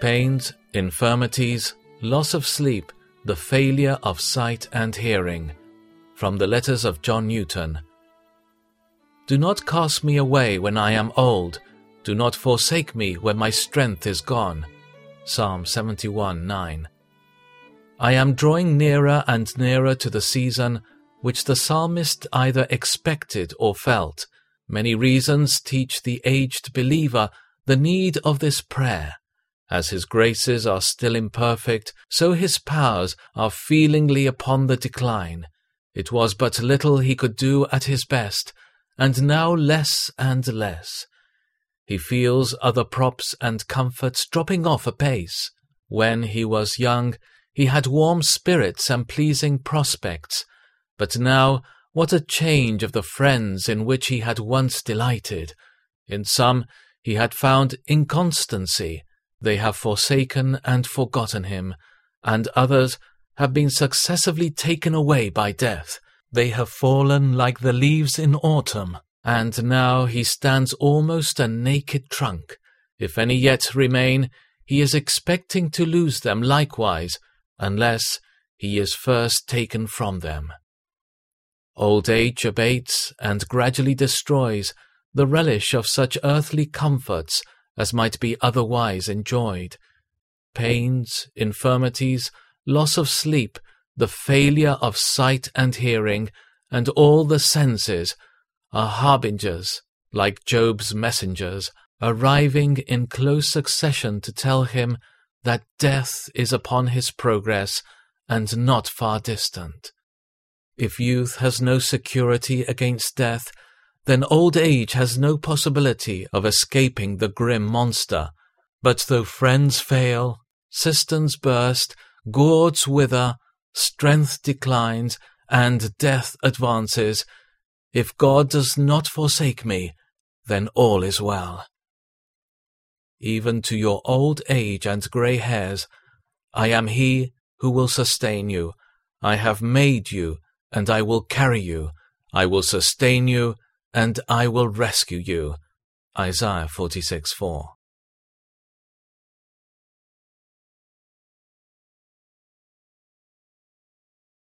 pains, infirmities, loss of sleep, the failure of sight and hearing. From the letters of John Newton. Do not cast me away when I am old. Do not forsake me when my strength is gone. Psalm 71 9. I am drawing nearer and nearer to the season which the psalmist either expected or felt. Many reasons teach the aged believer the need of this prayer. As his graces are still imperfect, so his powers are feelingly upon the decline. It was but little he could do at his best, and now less and less. He feels other props and comforts dropping off apace. When he was young, he had warm spirits and pleasing prospects, but now what a change of the friends in which he had once delighted! In some he had found inconstancy, they have forsaken and forgotten him, and others have been successively taken away by death. They have fallen like the leaves in autumn, and now he stands almost a naked trunk. If any yet remain, he is expecting to lose them likewise, unless he is first taken from them. Old age abates and gradually destroys the relish of such earthly comforts as might be otherwise enjoyed. Pains, infirmities, loss of sleep, the failure of sight and hearing, and all the senses are harbingers, like Job's messengers, arriving in close succession to tell him that death is upon his progress and not far distant. If youth has no security against death, then old age has no possibility of escaping the grim monster. But though friends fail, cisterns burst, gourds wither, strength declines, and death advances, if God does not forsake me, then all is well even to your old age and grey hairs. I am he who will sustain you. I have made you, and I will carry you. I will sustain you, and I will rescue you. Isaiah 46 4.